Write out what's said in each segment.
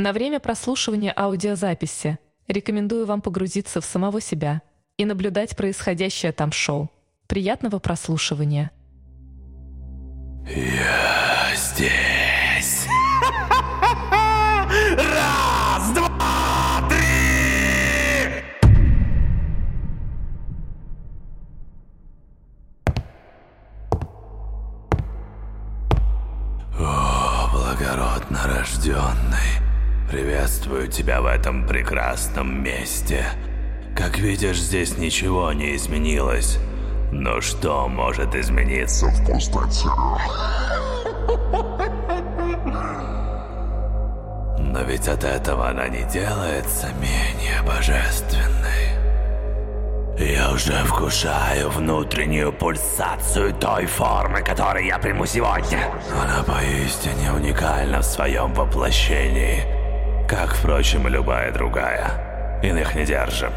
На время прослушивания аудиозаписи рекомендую вам погрузиться в самого себя и наблюдать происходящее там шоу. Приятного прослушивания. Я здесь. Раз, два, три! О, благородно рожденный, приветствую тебя в этом прекрасном месте. Как видишь, здесь ничего не изменилось. Но что может измениться в пустоте? Но ведь от этого она не делается менее божественной. Я уже вкушаю внутреннюю пульсацию той формы, которую я приму сегодня. Она поистине уникальна в своем воплощении, как, впрочем, любая другая. Иных не держим.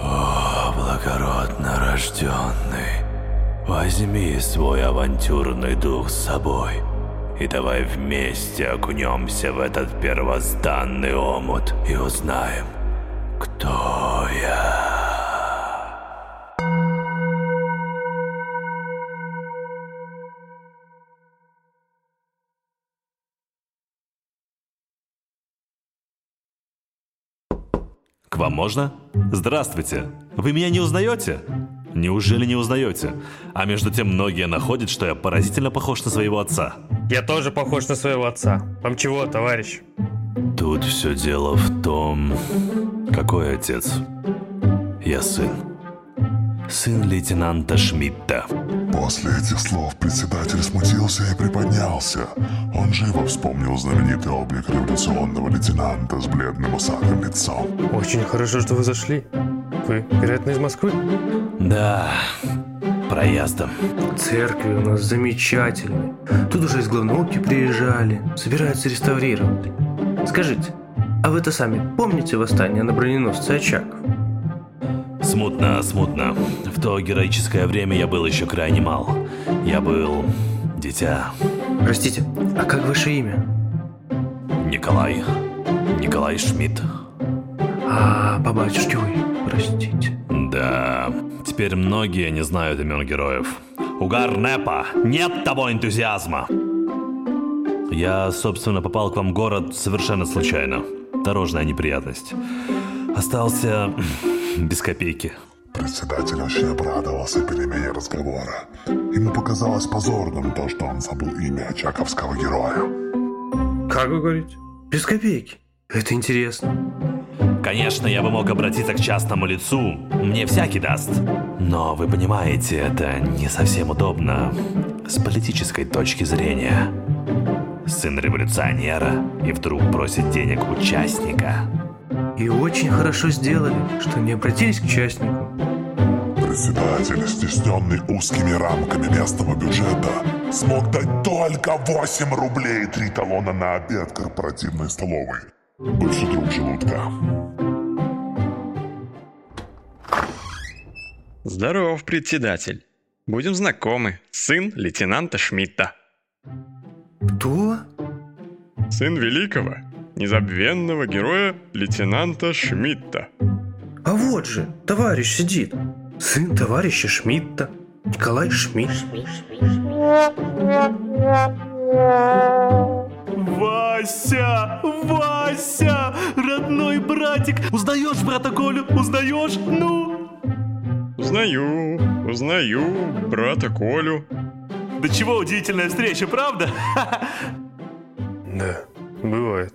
О, благородно рожденный, возьми свой авантюрный дух с собой и давай вместе окунемся в этот первозданный омут и узнаем, кто я. Вам можно? Здравствуйте. Вы меня не узнаете? Неужели не узнаете? А между тем многие находят, что я поразительно похож на своего отца. Я тоже похож на своего отца. Вам чего, товарищ? Тут все дело в том, какой отец. Я сын. Сын лейтенанта Шмидта. После этих слов председатель смутился и приподнялся. Он живо вспомнил знаменитый облик революционного лейтенанта с бледным усатым лицом. Очень хорошо, что вы зашли. Вы, вероятно, из Москвы? Да, проездом. Церкви у нас замечательные. Тут уже из главнауки приезжали, собираются реставрировать. Скажите, а вы-то сами помните восстание на броненосце Очаков? Смутно, смутно. В то героическое время я был еще крайне мал. Я был дитя. Простите, а как ваше имя? Николай. Николай Шмидт. А по батюшке вы, простите. Да, теперь многие не знают имен героев. Угар Непа! Нет того энтузиазма! Я, собственно, попал к вам в город совершенно случайно. Дорожная неприятность. Остался без копейки. Председатель очень обрадовался перемене разговора. Ему показалось позорным то, что он забыл имя очаковского героя. Как вы говорите? Без копейки. Это интересно. Конечно, я бы мог обратиться к частному лицу. Мне всякий даст. Но вы понимаете, это не совсем удобно с политической точки зрения. Сын революционера и вдруг просит денег участника. И очень хорошо сделали, что не обратились к частнику. Председатель, стесненный узкими рамками местного бюджета, смог дать только 8 рублей и 3 талона на обед корпоративной столовой. Бывший друг желудка. Здоров, председатель. Будем знакомы. Сын лейтенанта Шмидта. Кто? Сын великого, незабвенного героя лейтенанта Шмидта. А вот же, товарищ сидит. Сын товарища Шмидта. Николай Шмидт. Вася! Вася! Родной братик! Узнаешь брата Колю? Узнаешь? Ну? Узнаю, узнаю брата Колю. Да чего удивительная встреча, правда? Да, бывает.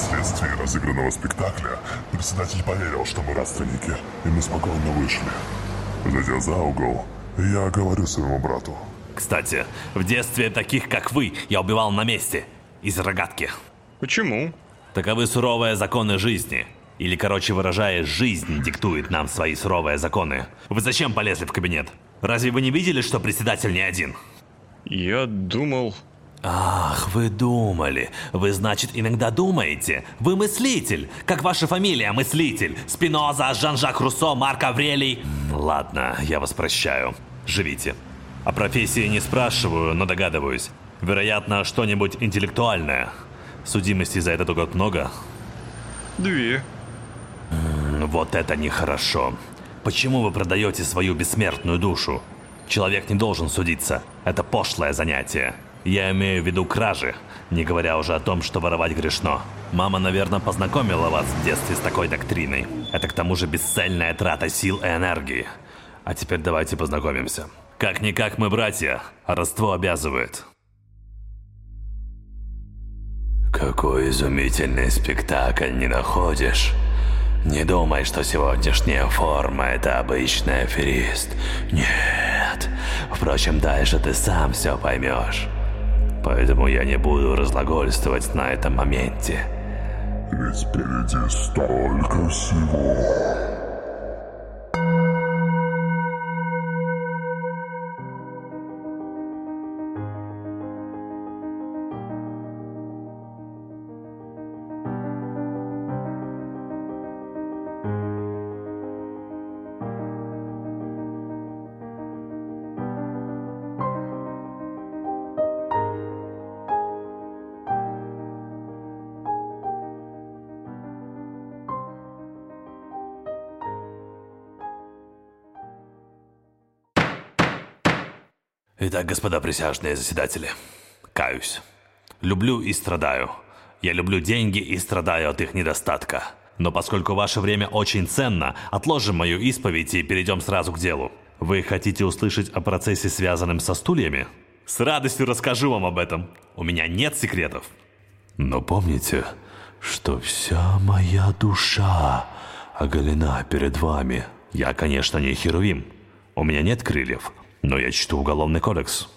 Впоследствии разыгранного спектакля председатель поверил, что мы родственники, и мы спокойно вышли. Зайдя за угол, я говорю своему брату. Кстати, в детстве таких, как вы, я убивал на месте. Из рогатки. Почему? Таковы суровые законы жизни. Или, короче выражаясь, жизнь диктует нам свои суровые законы. Вы зачем полезли в кабинет? Разве вы не видели, что председатель не один? Я думал... Ах, вы думали. Вы, значит, иногда думаете. Вы мыслитель. Как ваша фамилия, мыслитель. Спиноза, Жан-Жак Руссо, Марк Аврелий. Ладно, я вас прощаю. Живите. О профессии не спрашиваю, но догадываюсь. Вероятно, что-нибудь интеллектуальное. Судимостей за этот год много? Две. Вот это нехорошо. Почему вы продаете свою бессмертную душу? Человек не должен судиться. Это пошлое занятие. Я имею в виду кражи, не говоря уже о том, что воровать грешно. Мама, наверное, познакомила вас в детстве с такой доктриной. Это к тому же бесцельная трата сил и энергии. А теперь давайте познакомимся. Как-никак мы братья, а родство обязывает. Какой изумительный спектакль не находишь? Не думай, что сегодняшняя форма – это обычный аферист. Нет. Впрочем, дальше ты сам все поймешь. Поэтому я не буду разглагольствовать на этом моменте. Ведь впереди столько всего. Итак, господа присяжные заседатели, каюсь. Люблю и страдаю. Я люблю деньги и страдаю от их недостатка. Но поскольку ваше время очень ценно, отложим мою исповедь и перейдем сразу к делу. Вы хотите услышать о процессе, связанном со стульями? С радостью расскажу вам об этом. У меня нет секретов. Но помните, что вся моя душа оголена перед вами. Я, конечно, не херувим. У меня нет крыльев, но я чту уголовный кодекс.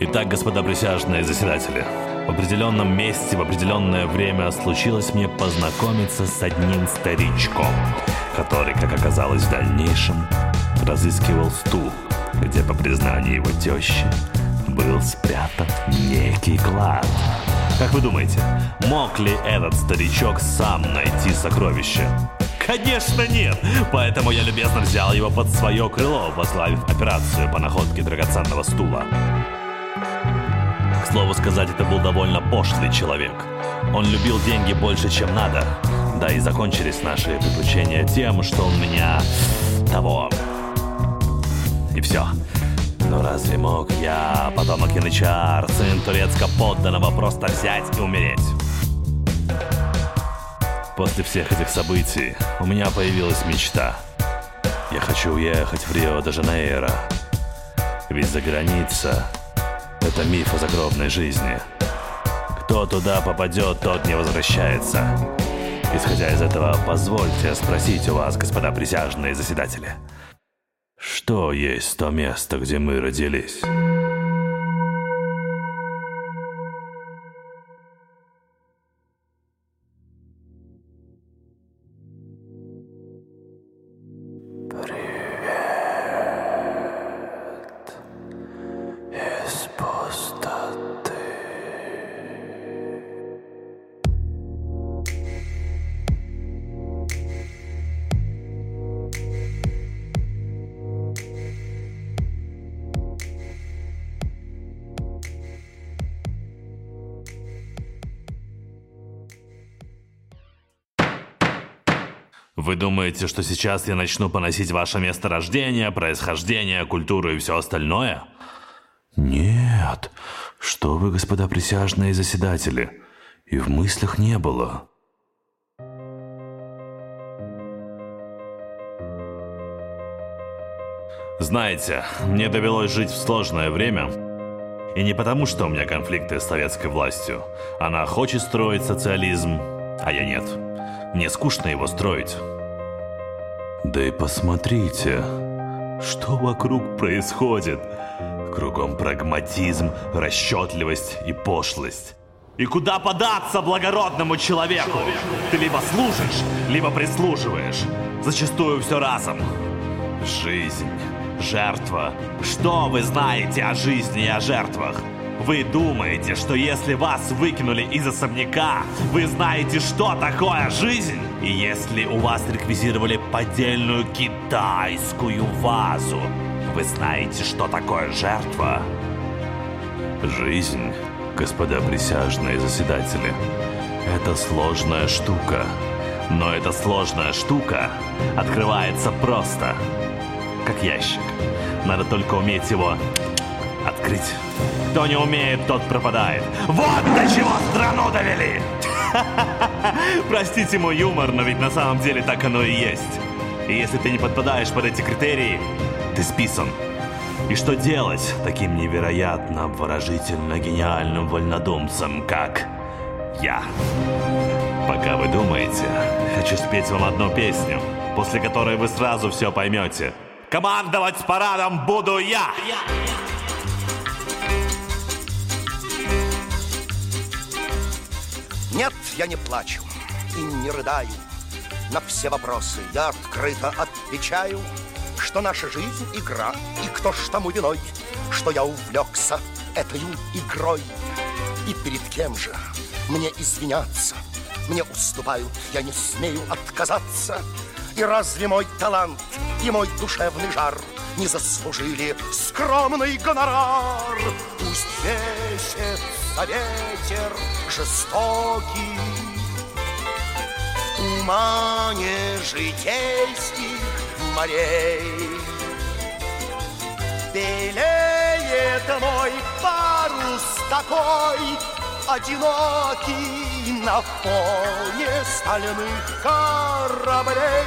Итак, господа присяжные заседатели, в определенном месте в определенное время случилось мне познакомиться с одним старичком, который, как оказалось в дальнейшем, разыскивал стул, где, по признанию его тещи, был спрятан некий клад. Как вы думаете, мог ли этот старичок сам найти сокровище? Конечно нет! Поэтому я любезно взял его под свое крыло, возглавив операцию по находке драгоценного стула. К слову сказать, это был довольно пошлый человек. Он любил деньги больше, чем надо. Да и закончились наши приключения тем, что он меня... того... И все. Но разве мог я, потомок янычар, сын турецко-подданного, просто взять и умереть? После всех этих событий у меня появилась мечта. Я хочу уехать в Рио-де-Жанейро. Ведь за граница — это миф о загробной жизни. Кто туда попадет, тот не возвращается. Исходя из этого, позвольте спросить у вас, господа присяжные заседатели — что есть то место, где мы родились? Вы думаете, что сейчас я начну поносить ваше место рождения, происхождение, культуру и все остальное? Нет. Что вы, господа присяжные заседатели? И в мыслях не было. Знаете, мне довелось жить в сложное время. И не потому, что у меня конфликты с советской властью. Она хочет строить социализм, а я нет. Мне скучно его строить. Да и посмотрите, что вокруг происходит. Кругом прагматизм, расчетливость и пошлость. И куда податься благородному человеку? Ты либо служишь, либо прислуживаешь. Зачастую все разом. Жизнь, жертва. Что вы знаете о жизни и о жертвах? Вы думаете, что если вас выкинули из особняка, вы знаете, что такое жизнь? И если у вас реквизировали поддельную китайскую вазу, вы знаете, что такое жертва? Жизнь, господа присяжные заседатели, это сложная штука. Но эта сложная штука открывается просто, как ящик. Надо только уметь его открыть. Кто не умеет, тот пропадает. Вот до чего страну довели! Простите мой юмор, но ведь на самом деле так оно и есть. И если ты не подпадаешь под эти критерии, ты списан. И что делать таким невероятно обворожительно гениальным вольнодумцем, как я? Пока вы думаете, хочу спеть вам одну песню, после которой вы сразу все поймете. Командовать парадом буду я! Нет, я не плачу и не рыдаю. На все вопросы я открыто отвечаю, что наша жизнь — игра, и кто ж тому виной, что я увлекся этой игрой. И перед кем же мне извиняться? Мне уступают, я не смею отказаться. И разве мой талант и мой душевный жар не заслужили скромный гонорар? Пусть бесится ветер жестокий в тумане житейских морей. Белеет мой парус такой, одинокий на фоне стальных кораблей.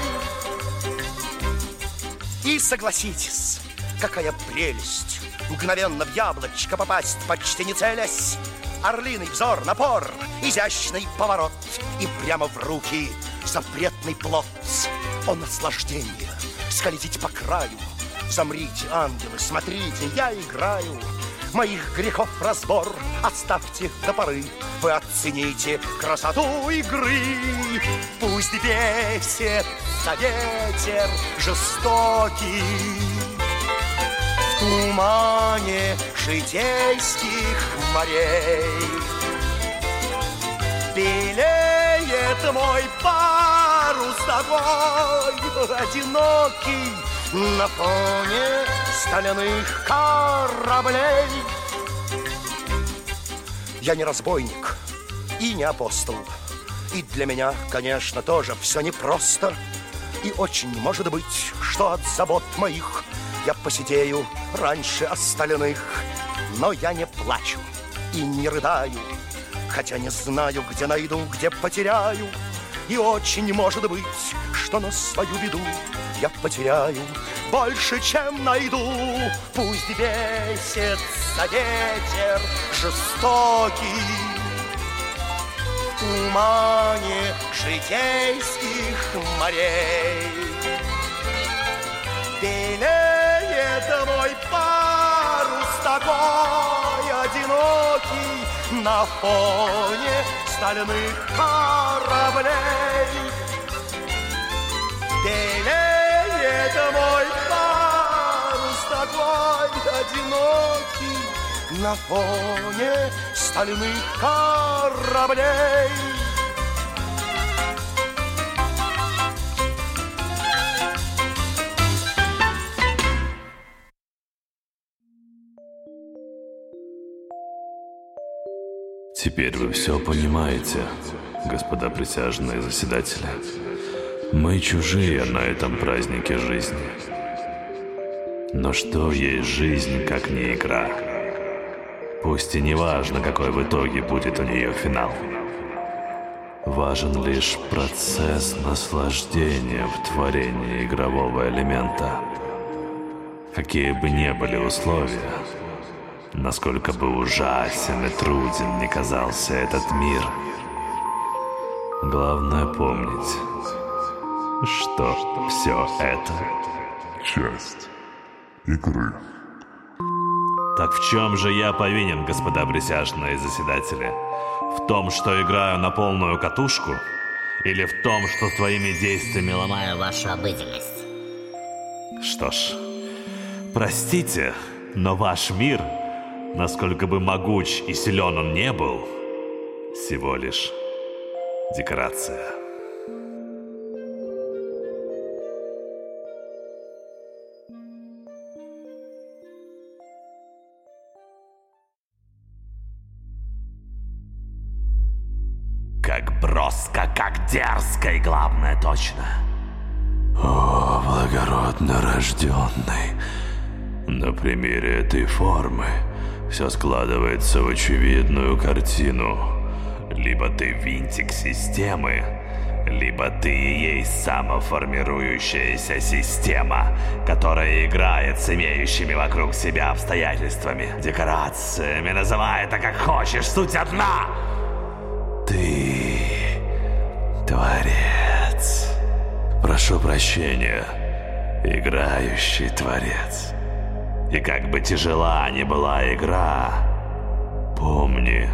И согласитесь, какая прелесть Мгновенно в яблочко попасть, почти не целясь Орлиный взор, напор, изящный поворот И прямо в руки запретный плод. О наслаждение, скользить по краю Замрите, ангелы, смотрите, я играю. Моих грехов разбор оставьте до поры. Вы оцените красоту игры. Пусть бесит ветер жестокий. В тумане житейских морей Белеет мой парус тобой Одинокий на фоне стальных кораблей. Я не разбойник и не апостол. И для меня, конечно, тоже все непросто. И очень может быть, что от забот моих я посидею раньше остальных. Но я не плачу и не рыдаю, хотя не знаю, где найду, где потеряю. И очень может быть, что на свою беду я потеряю больше, чем найду. Пусть бесится ветер жестокий тумане житейских морей. Белеет мой парус такой одинокий на фоне стальных кораблей. Белеет мой парус такой одинокий на фоне стальных кораблей. Теперь вы все понимаете, господа присяжные заседатели. Мы чужие на этом празднике жизни. Но что есть жизнь, как не игра? Пусть и не важно, какой в итоге будет у нее финал. Важен лишь процесс наслаждения в творении игрового элемента. Какие бы ни были условия, насколько бы ужасен и труден не казался этот мир. Главное помнить, что все это Часть игры. Так в чем же я повинен, господа присяжные заседатели? В том, что играю на полную катушку? Или в том, что своими действиями ломаю вашу обыденность? Что ж, простите, но ваш мир насколько бы могуч и силен он не был, всего лишь декорация. Как броско, как дерзко и, главное, точно. О, благородно рожденный. На примере этой формы все складывается в очевидную картину. Либо ты винтик системы, либо ты и есть самоформирующаяся система, которая играет с имеющими вокруг себя обстоятельствами, декорациями, называй это как хочешь, суть одна. Ты творец. Прошу прощения, играющий творец. И как бы тяжела ни была игра, помни,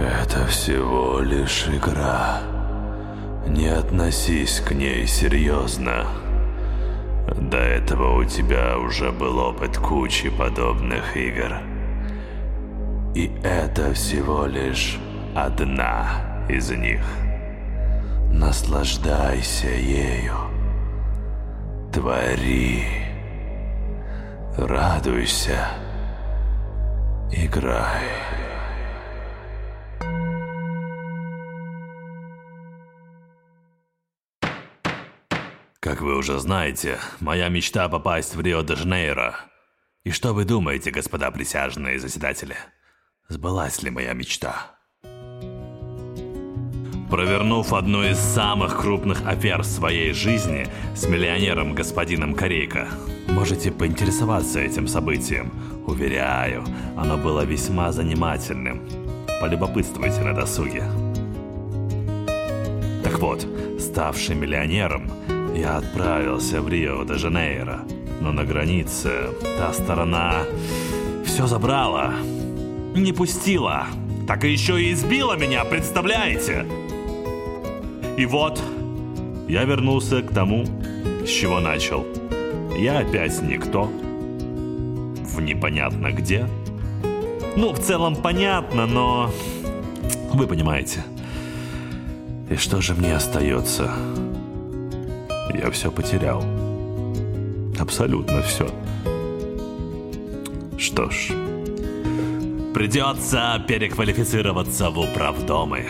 это всего лишь игра. Не относись к ней серьезно. До этого у тебя уже был опыт кучи подобных игр. И это всего лишь одна из них. Наслаждайся ею. Твори. Радуйся. Играй. Как вы уже знаете, моя мечта попасть в Рио-де-Жанейро. И что вы думаете, господа присяжные заседатели? Сбылась ли моя мечта? Провернув одну из самых крупных афер в своей жизни с миллионером господином Корейко, можете поинтересоваться этим событием. Уверяю, оно было весьма занимательным. Полюбопытствуйте на досуге. Так вот, ставший миллионером, я отправился в Рио-де-Жанейро. Но на границе та сторона все забрала. Не пустила. Так еще и избила меня, представляете? И вот, я вернулся к тому, с чего начал. Я опять никто. В непонятно где. Ну, в целом понятно, но... Вы понимаете. И что же мне остается? Я все потерял. Абсолютно все. Что ж, придется переквалифицироваться в управдомы.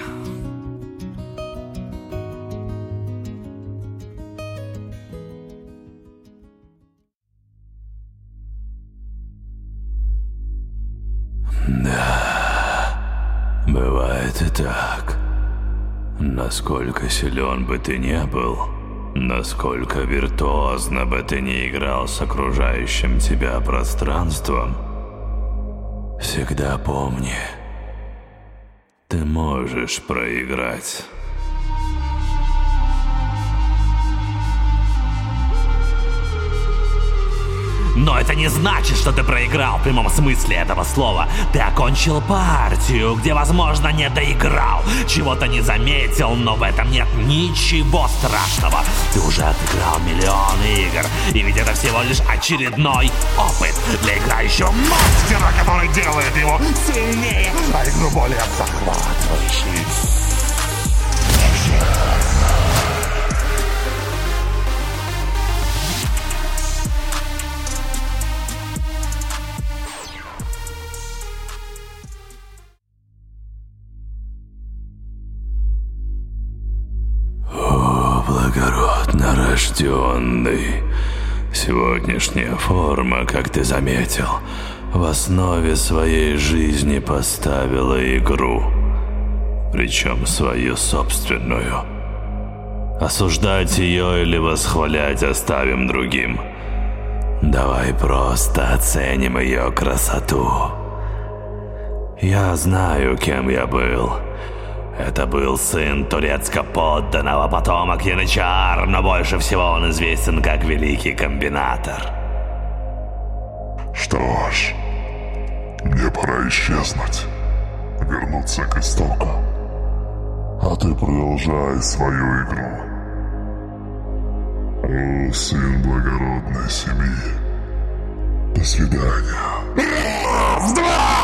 Насколько силен бы ты не был, насколько виртуозно бы ты не играл с окружающим тебя пространством, всегда помни, ты можешь проиграть. Но это не значит, что ты проиграл в прямом смысле этого слова. Ты окончил партию, где, возможно, не доиграл. Чего-то не заметил, но в этом нет ничего страшного. Ты уже отыграл миллион игр. И ведь это всего лишь очередной опыт для играющего мастера, который делает его сильнее, а игру более захватывающей. Рожденный. Сегодняшняя форма, как ты заметил, в основе своей жизни поставила игру. Причем свою собственную. Осуждать ее или восхвалять оставим другим. Давай просто оценим ее красоту. Я знаю, кем я был. Это был сын турецко-подданного, потомок Янычар, но больше всего он известен как Великий Комбинатор. Что ж, мне пора исчезнуть, вернуться к истокам. А ты продолжай свою игру. О, сын благородной семьи. До свидания. в два!